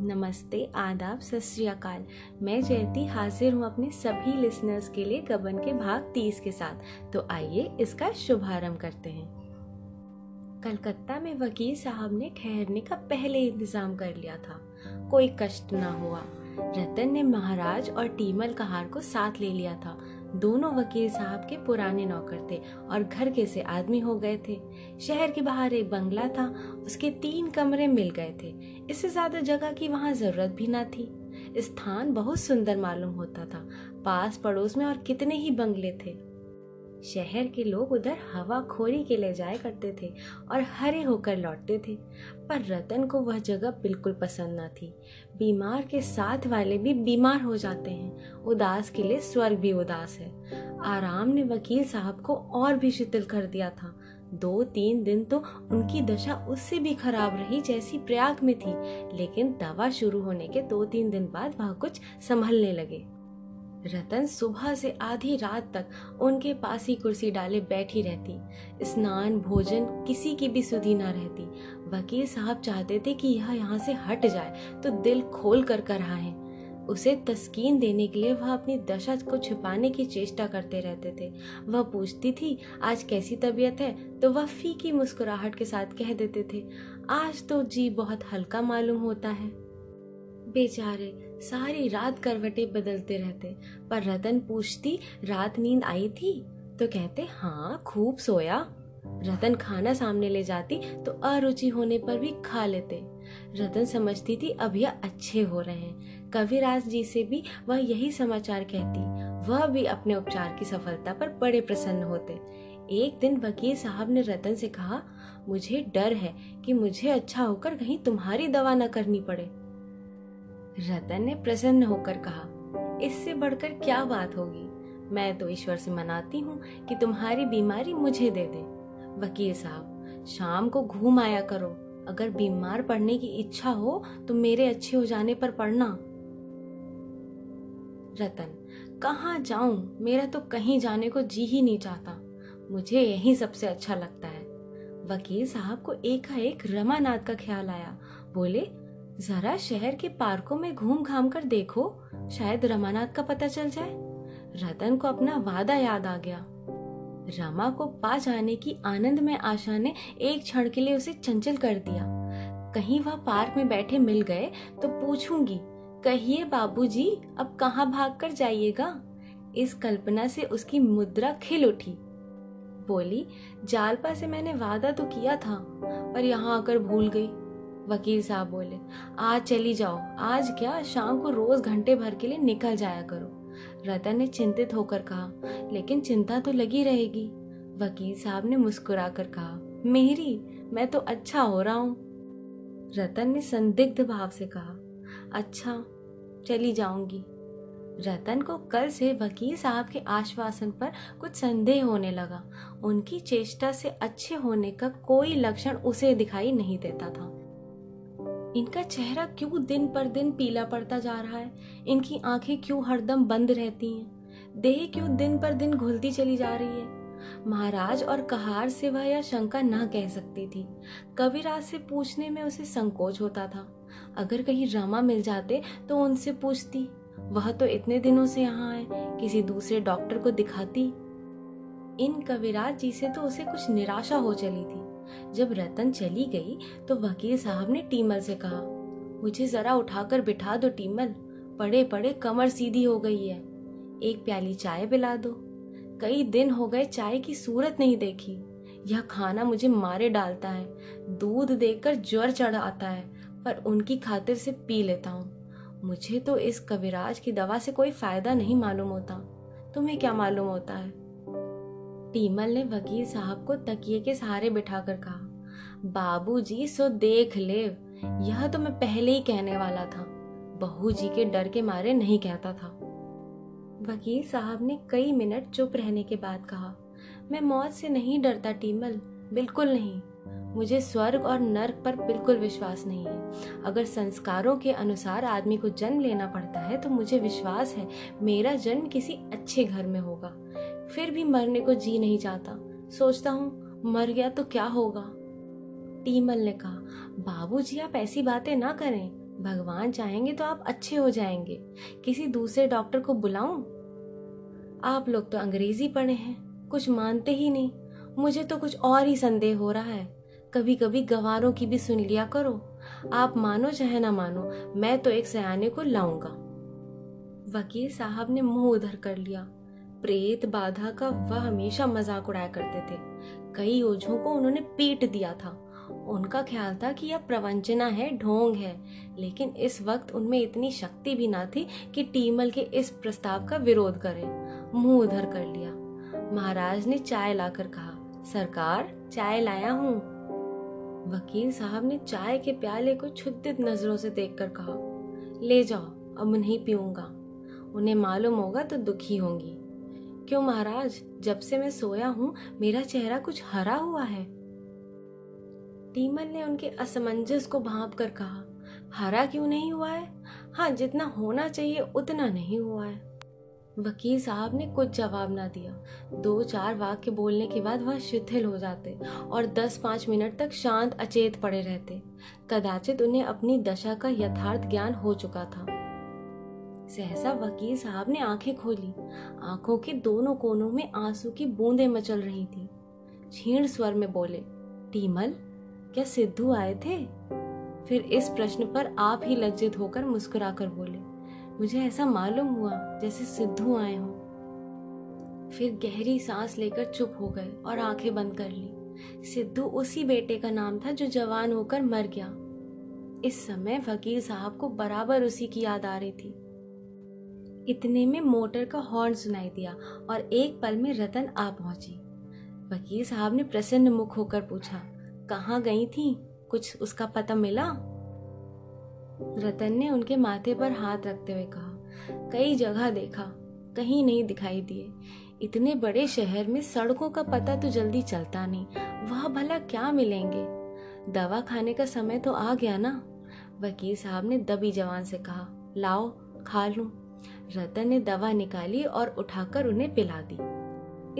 नमस्ते, आदाब, सत मैं जयती हाजिर हूँ अपने सभी लिसनर्स के लिए गबन के भाग तीस के साथ। तो आइए इसका शुभारंभ करते हैं। कलकत्ता में वकील साहब ने ठहरने का पहले इंतज़ाम कर लिया था। कोई कष्ट ना हुआ। रतन ने महाराज और टीमल कहार को साथ ले लिया था। दोनों वकील साहब के पुराने नौकर थे और घर के से आदमी हो गए थे। शहर के बाहर एक बंगला था, उसके तीन कमरे मिल गए थे। इससे ज़्यादा जगह की वहाँ ज़रूरत भी ना थी। स्थान बहुत सुंदर मालूम होता था पास पड़ोस में और कितने ही बंगले थे। शहर के लोग उधर हवा खोरी के ले जाया करते थे और हरे होकर लौटते थे। पर रतन को वह जगह बिल्कुल पसंद न थी। बीमार के साथ वाले भी बीमार हो जाते हैं। उदास के लिए स्वर्ग भी उदास है। आराम ने वकील साहब को और भी शिथिल कर दिया था। दो तीन दिन तो उनकी दशा उससे भी खराब रही जैसी प्रयाग में थी, लेकिन दवा शुरू होने के दो तीन दिन बाद वह कुछ संभलने लगे। रतन सुबह से आधी रात तक उनके पास ही कुर्सी डाले बैठी रहती। स्नान, भोजन, किसी की भी सुधी ना रहती। वकील साहब चाहते थे कि यह यहाँ से हट जाए तो दिल खोल कर कर है। उसे तस्कीन देने के लिए वह अपनी दशा को छुपाने की चेष्टा करते रहते थे। वह पूछती थी, आज कैसी तबीयत है? तो वह फीकी मुस्कुराहट के साथ कह देते थे, आज तो जी बहुत हल्का मालूम होता है। बेचारे सारी रात करवटे बदलते रहते। पर रतन पूछती, रात नींद आई थी? तो कहते हाँ खूब सोया। रतन खाना सामने ले जाती तो अरुचि होने पर भी खा लेते। रतन समझती थी, अब यह अच्छे हो रहे हैं। कविराज जी से भी वह यही समाचार कहती, वह भी अपने उपचार की सफलता पर बड़े प्रसन्न होते। एक दिन वकील साहब ने रतन से कहा, मुझे डर है कि मुझे अच्छा होकर कहीं तुम्हारी दवा न करनी पड़े। रतन ने प्रसन्न होकर कहा, इससे बढ़कर क्या बात होगी? मैं तो ईश्वर से मनाती हूँ कि तुम्हारी बीमारी मुझे दे दे। वकील साहब, शाम को घूम आया करो। अगर बीमार पड़ने की इच्छा हो तो मेरे अच्छे हो जाने पर पढ़ना रतन, कहाँ जाऊँ? मेरा तो कहीं जाने को जी ही नहीं चाहता। मुझे यही सबसे अच्छा लगता है। वकील साहब को एकाएक रमानाथ का ख्याल आया। बोले जरा शहर के पार्कों में घूम घाम कर देखो, शायद रमानाथ का पता चल जाए। रतन को अपना वादा याद आ गया। रमा को पा जाने की आनंद में आशा ने एक क्षण के लिए उसे चंचल कर दिया। कहीं वह पार्क में बैठे मिल गए तो पूछूँगी, कहिए बाबूजी, अब कहाँ भाग कर जाइएगा? इस कल्पना से उसकी मुद्रा खिल उठी। बोली, जालपा से मैंने वादा तो किया था, पर यहाँ आकर भूल गई। वकील साहब बोले, आज चली जाओ। आज क्या? शाम को रोज घंटे भर के लिए निकल जाया करो। रतन ने चिंतित होकर कहा, लेकिन चिंता तो लगी रहेगी। वकील साहब ने मुस्कुरा कर कहा मेरी मैं तो अच्छा हो रहा हूँ। रतन ने संदिग्ध भाव से कहा अच्छा चली जाऊँगी। रतन को कल से वकील साहब के आश्वासन पर कुछ संदेह होने लगा। उनकी चेष्टा से अच्छे होने का कोई लक्षण उसे दिखाई नहीं देता था। इनका चेहरा क्यों दिन पर दिन पीला पड़ता जा रहा है? इनकी आँखें क्यों हरदम बंद रहती हैं? देह क्यों दिन पर दिन घुलती चली जा रही है? महाराज और कहार से वह यह शंका न कह सकती थी। कविराज से पूछने में उसे संकोच होता था। अगर कहीं रमा मिल जाते तो उनसे पूछती, वह तो इतने दिनों से यहाँ है, किसी दूसरे डॉक्टर को दिखाती? इन कविराज जी से तो उसे कुछ निराशा हो चली थी। जब रतन चली गई तो वकील साहब ने टीमल से कहा, मुझे जरा उठाकर बिठा दो टीमल पड़े पड़े कमर सीधी हो गई है। एक प्याली चाय पिला दो। कई दिन हो गए चाय की सूरत नहीं देखी। यह खाना मुझे मारे डालता है, दूध देकर ज्वर चढ़ आता है, पर उनकी खातिर से पी लेता हूँ। मुझे तो इस कविराज की दवा से कोई फ़ायदा नहीं मालूम होता। तुम्हें क्या मालूम होता है? टीमल ने वकील साहब को तकिए के सहारे बिठाकर कहा, बाबूजी, सो देख ले यह तो मैं पहले ही कहने वाला था। बहू जी के डर के मारे नहीं कहता था। वकील साहब ने कई मिनट चुप रहने के बाद कहा, मैं मौत से नहीं डरता टीमल बिल्कुल नहीं। मुझे स्वर्ग और नर्क पर बिल्कुल विश्वास नहीं है। अगर संस्कारों के अनुसार आदमी को जन्म लेना पड़ता है तो मुझे विश्वास है, मेरा जन्म किसी अच्छे घर में होगा। फिर भी मरने को जी नहीं चाहता सोचता हूँ, मर गया तो क्या होगा? टीमल ने कहा, बाबूजी, आप ऐसी बातें ना करें। भगवान चाहेंगे तो आप अच्छे हो जाएँगे। किसी दूसरे डॉक्टर को बुलाऊं? आप लोग तो अंग्रेज़ी पढ़े हैं, कुछ मानते ही नहीं। मुझे तो कुछ और ही संदेह हो रहा है। कभी कभी गवारों की भी सुन लिया करो। आप मानो चाहे ना मानो, मैं तो एक सयाने को लाऊँगा। वकील साहब ने मुँह उधर कर लिया। प्रेत बाधा का वह हमेशा मज़ाक उड़ाया करते थे। कई ओझों को उन्होंने पीट दिया था। उनका ख्याल था कि यह प्रवंचना है, ढोंग है, लेकिन इस वक्त उनमें इतनी शक्ति भी ना थी कि टीमल के इस प्रस्ताव का विरोध करें। मुँह उधर कर लिया। महाराज ने चाय लाकर कहा, सरकार, चाय लाया हूँ। वकील साहब ने चाय के प्याले को छुद्दित नज़रों से देखकर कहा, ले जाओ, अब नहीं पीऊँगा। उन्हें मालूम होगा तो दुखी होंगी। क्यों महाराज? जब से मैं सोया हूँ, मेरा चेहरा कुछ हरा हुआ है। टीमन ने उनके असमंजस को भाप कर कहा, हरा क्यों नहीं हुआ है? हाँ जितना होना चाहिए, उतना नहीं हुआ है। वकील साहब ने कुछ जवाब ना दिया। दो चार वाक्य बोलने के बाद वह शिथिल हो जाते और दस पाँच मिनट तक शांत, अचेत पड़े रहते। कदाचित उन्हें अपनी दशा का यथार्थ ज्ञान हो चुका था। सहसा वकील साहब ने आँखें खोली। आँखों के दोनों कोनों में आँसू की बूंदें मचल रही थी। छीण स्वर में बोले, टीमल, क्या सिद्धू आए थे? फिर इस प्रश्न पर आप ही लज्जित होकर मुस्कुराकर बोले, मुझे ऐसा मालूम हुआ जैसे सिद्धू आए हों। फिर गहरी सांस लेकर चुप हो गए और आँखें बंद कर ली। सिद्धू उसी बेटे का नाम था जो जवान होकर मर गया। इस समय वकील साहब को बराबर उसी की याद आ रही थी। इतने में मोटर का हॉर्न सुनाई दिया और एक पल में रतन आ पहुँची। वकील साहब ने प्रसन्न मुख होकर पूछा, कहाँ गई थी? कुछ उसका पता मिला? रतन ने उनके माथे पर हाथ रखते हुए कहा, कई जगह देखा, कहीं नहीं दिखाई दिए। इतने बड़े शहर में सड़कों का पता तो जल्दी चलता नहीं, वह भला क्या मिलेंगे? दवा खाने का समय तो आ गया ना? वकील साहब ने दबी जवान से कहा, लाओ, खा लूँ। रतन ने दवा निकाली और उठाकर उन्हें पिला दी।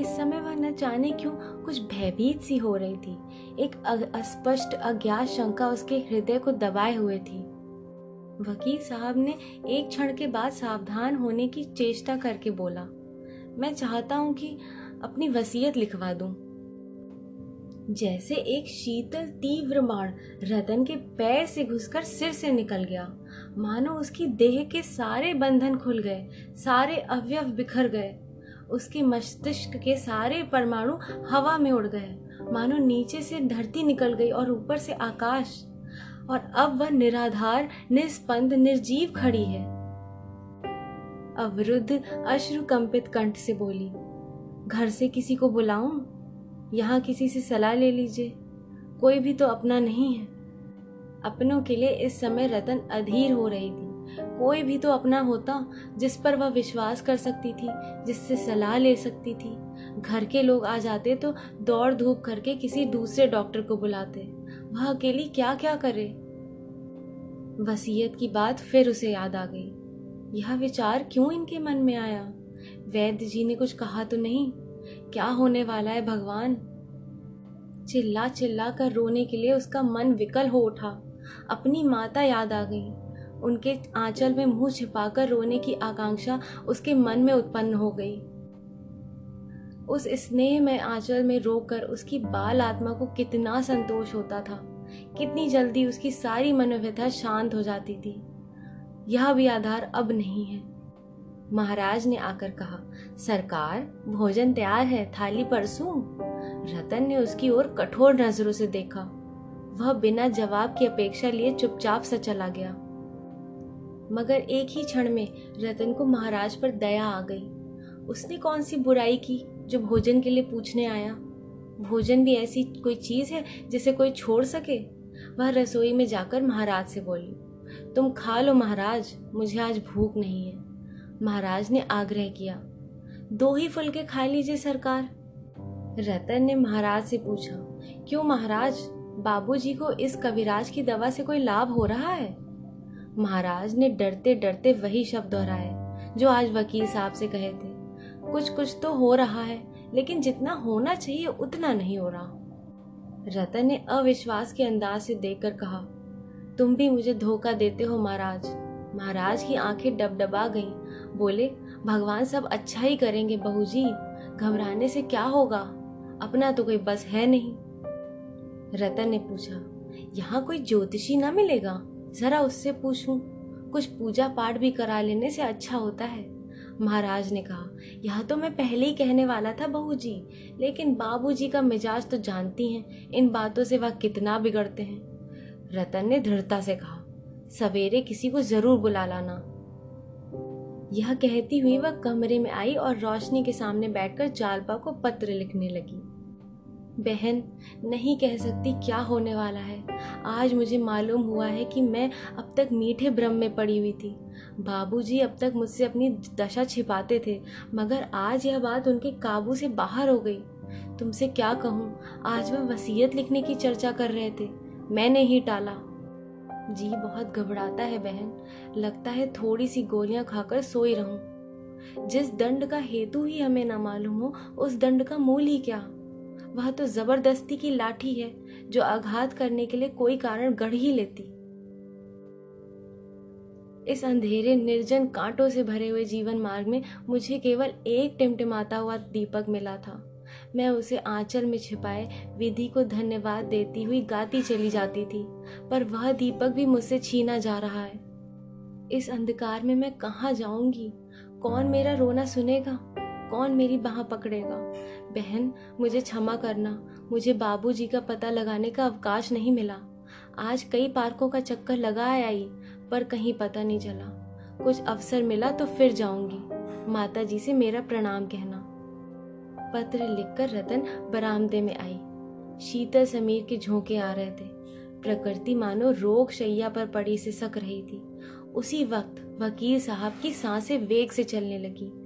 इस समय वह न जाने क्यों कुछ भयभीत सी हो रही थी। एक अस्पष्ट अज्ञात शंका उसके हृदय को दबाए हुए थी। वकील साहब ने एक क्षण के बाद सावधान होने की चेष्टा करके बोला, मैं चाहता हूँ कि अपनी वसीयत लिखवा दूँ। जैसे एक शीतल तीव्र मार रतन के पैर से घुसकर सिर से निकल गया। मानो उसकी देह के सारे बंधन खुल गए, सारे अवयव बिखर गए। उसके मस्तिष्क के सारे परमाणु हवा में उड़ गए। मानो नीचे से धरती निकल गई और ऊपर से आकाश। और अब वह निराधार निस्पंद निर्जीव खड़ी है। अवरुद्ध अश्रु कंपित कंठ से बोली, घर से किसी को बुलाऊं? यहाँ किसी से सलाह ले लीजिए। कोई भी तो अपना नहीं है। अपनों के लिए इस समय रतन अधीर हो रही थी। कोई भी तो अपना होता जिस पर वह विश्वास कर सकती थी, जिससे सलाह ले सकती थी। घर के लोग आ जाते तो दौड़ धूप करके किसी दूसरे डॉक्टर को बुलाते। वह अकेली क्या क्या करे? वसीयत की बात फिर उसे याद आ गई। यह विचार क्यों इनके मन में आया? वैद्य जी ने कुछ कहा तो नहीं। क्या होने वाला है भगवान? चिल्ला चिल्ला कर रोने के लिए उसका मन विकल हो उठा। अपनी माता याद आ गई। उनके आंचल में मुँह छिपाकर रोने की आकांक्षा उसके मन में उत्पन्न हो गई। उस स्नेह में आंचल में रोकर उसकी बाल आत्मा को कितना संतोष होता था। कितनी जल्दी उसकी सारी मनोव्यथा शांत हो जाती थी। यह भी आधार अब नहीं है। महाराज ने आकर कहा, सरकार, भोजन तैयार है, थाली परसू? रतन ने उसकी ओर कठोर नज़रों से देखा। वह बिना जवाब की अपेक्षा लिए चुपचाप सा चला गया। मगर एक ही क्षण में रतन को महाराज पर दया आ गई। उसने कौन सी बुराई की जो भोजन के लिए पूछने आया? भोजन भी ऐसी कोई चीज़ है जिसे कोई छोड़ सके? वह रसोई में जाकर महाराज से बोली, तुम खा लो महाराज, मुझे आज भूख नहीं है। महाराज ने आग्रह किया, दो ही फुलके खा लीजिए सरकार। रतन ने महाराज से पूछा, क्यों महाराज? बाबूजी को इस कविराज की दवा से कोई लाभ हो रहा है? महाराज ने डरते डरते वही शब्द दोहराए, जो आज वकील साहब से कहे थे। कुछ कुछ तो हो रहा है, लेकिन जितना होना चाहिए उतना नहीं हो रहा। रतन ने अविश्वास के अंदाज से देखकर कहा, तुम भी मुझे धोखा देते हो महाराज। महाराज की आँखें डबडबा गईं। बोले, भगवान सब अच्छा ही करेंगे बहू जी घबराने से क्या होगा? अपना तो कोई बस है नहीं। रतन ने पूछा, यहाँ कोई ज्योतिषी ना मिलेगा? जरा उससे पूछूँ। कुछ पूजा पाठ भी करा लेने से अच्छा होता है। महाराज ने कहा, यह तो मैं पहले ही कहने वाला था बहू जी लेकिन बाबूजी का मिजाज तो जानती हैं, इन बातों से वह कितना बिगड़ते हैं। रतन ने दृढ़ता से कहा, सवेरे किसी को ज़रूर बुला लाना। यह कहती हुई वह कमरे में आई और रोशनी के सामने बैठकर जालपा को पत्र लिखने लगी। बहन, नहीं कह सकती क्या होने वाला है। आज मुझे मालूम हुआ है कि मैं अब तक मीठे भ्रम में पड़ी हुई थी। बाबूजी अब तक मुझसे अपनी दशा छिपाते थे, मगर आज यह बात उनके काबू से बाहर हो गई। तुमसे क्या कहूँ? आज वह वसीयत लिखने की चर्चा कर रहे थे। मैंने ही टाला। जी, बहुत घबराता है बहन। लगता है थोड़ी सी गोलियाँ खाकर सोई रहूँ। जिस दंड का हेतु ही हमें न मालूम हो, उस दंड का मूल ही क्या? वह तो ज़बरदस्ती की लाठी है, जो आघात करने के लिए कोई कारण गढ़ ही लेती। इस अंधेरे, निर्जन कांटों से भरे हुए जीवन मार्ग में मुझे केवल एक टिमटिमाता हुआ दीपक मिला था। मैं उसे आंचल में छिपाए, विधि को धन्यवाद देती हुई गाती चली जाती थी, पर वह दीपक भी मुझसे छीना जा रहा है। इस अंधकार में मैं कहाँ जाऊँगी? कौन मेरा रोना सुनेगा? कौन मेरी बाह पकड़ेगा? बहन, मुझे क्षमा करना। मुझे बाबूजी का पता लगाने का अवकाश नहीं मिला। आज कई पार्कों का चक्कर लगा आई, पर कहीं पता नहीं चला। कुछ अवसर मिला तो फिर जाऊँगी। माता जी से मेरा प्रणाम कहना। पत्र लिखकर रतन बरामदे में आई। शीतल समीर के झोंके आ रहे थे। प्रकृति मानो रोग शैया पर पड़ी से सक रही थी। उसी वक्त वकील साहब की साँसें वेग से चलने लगी।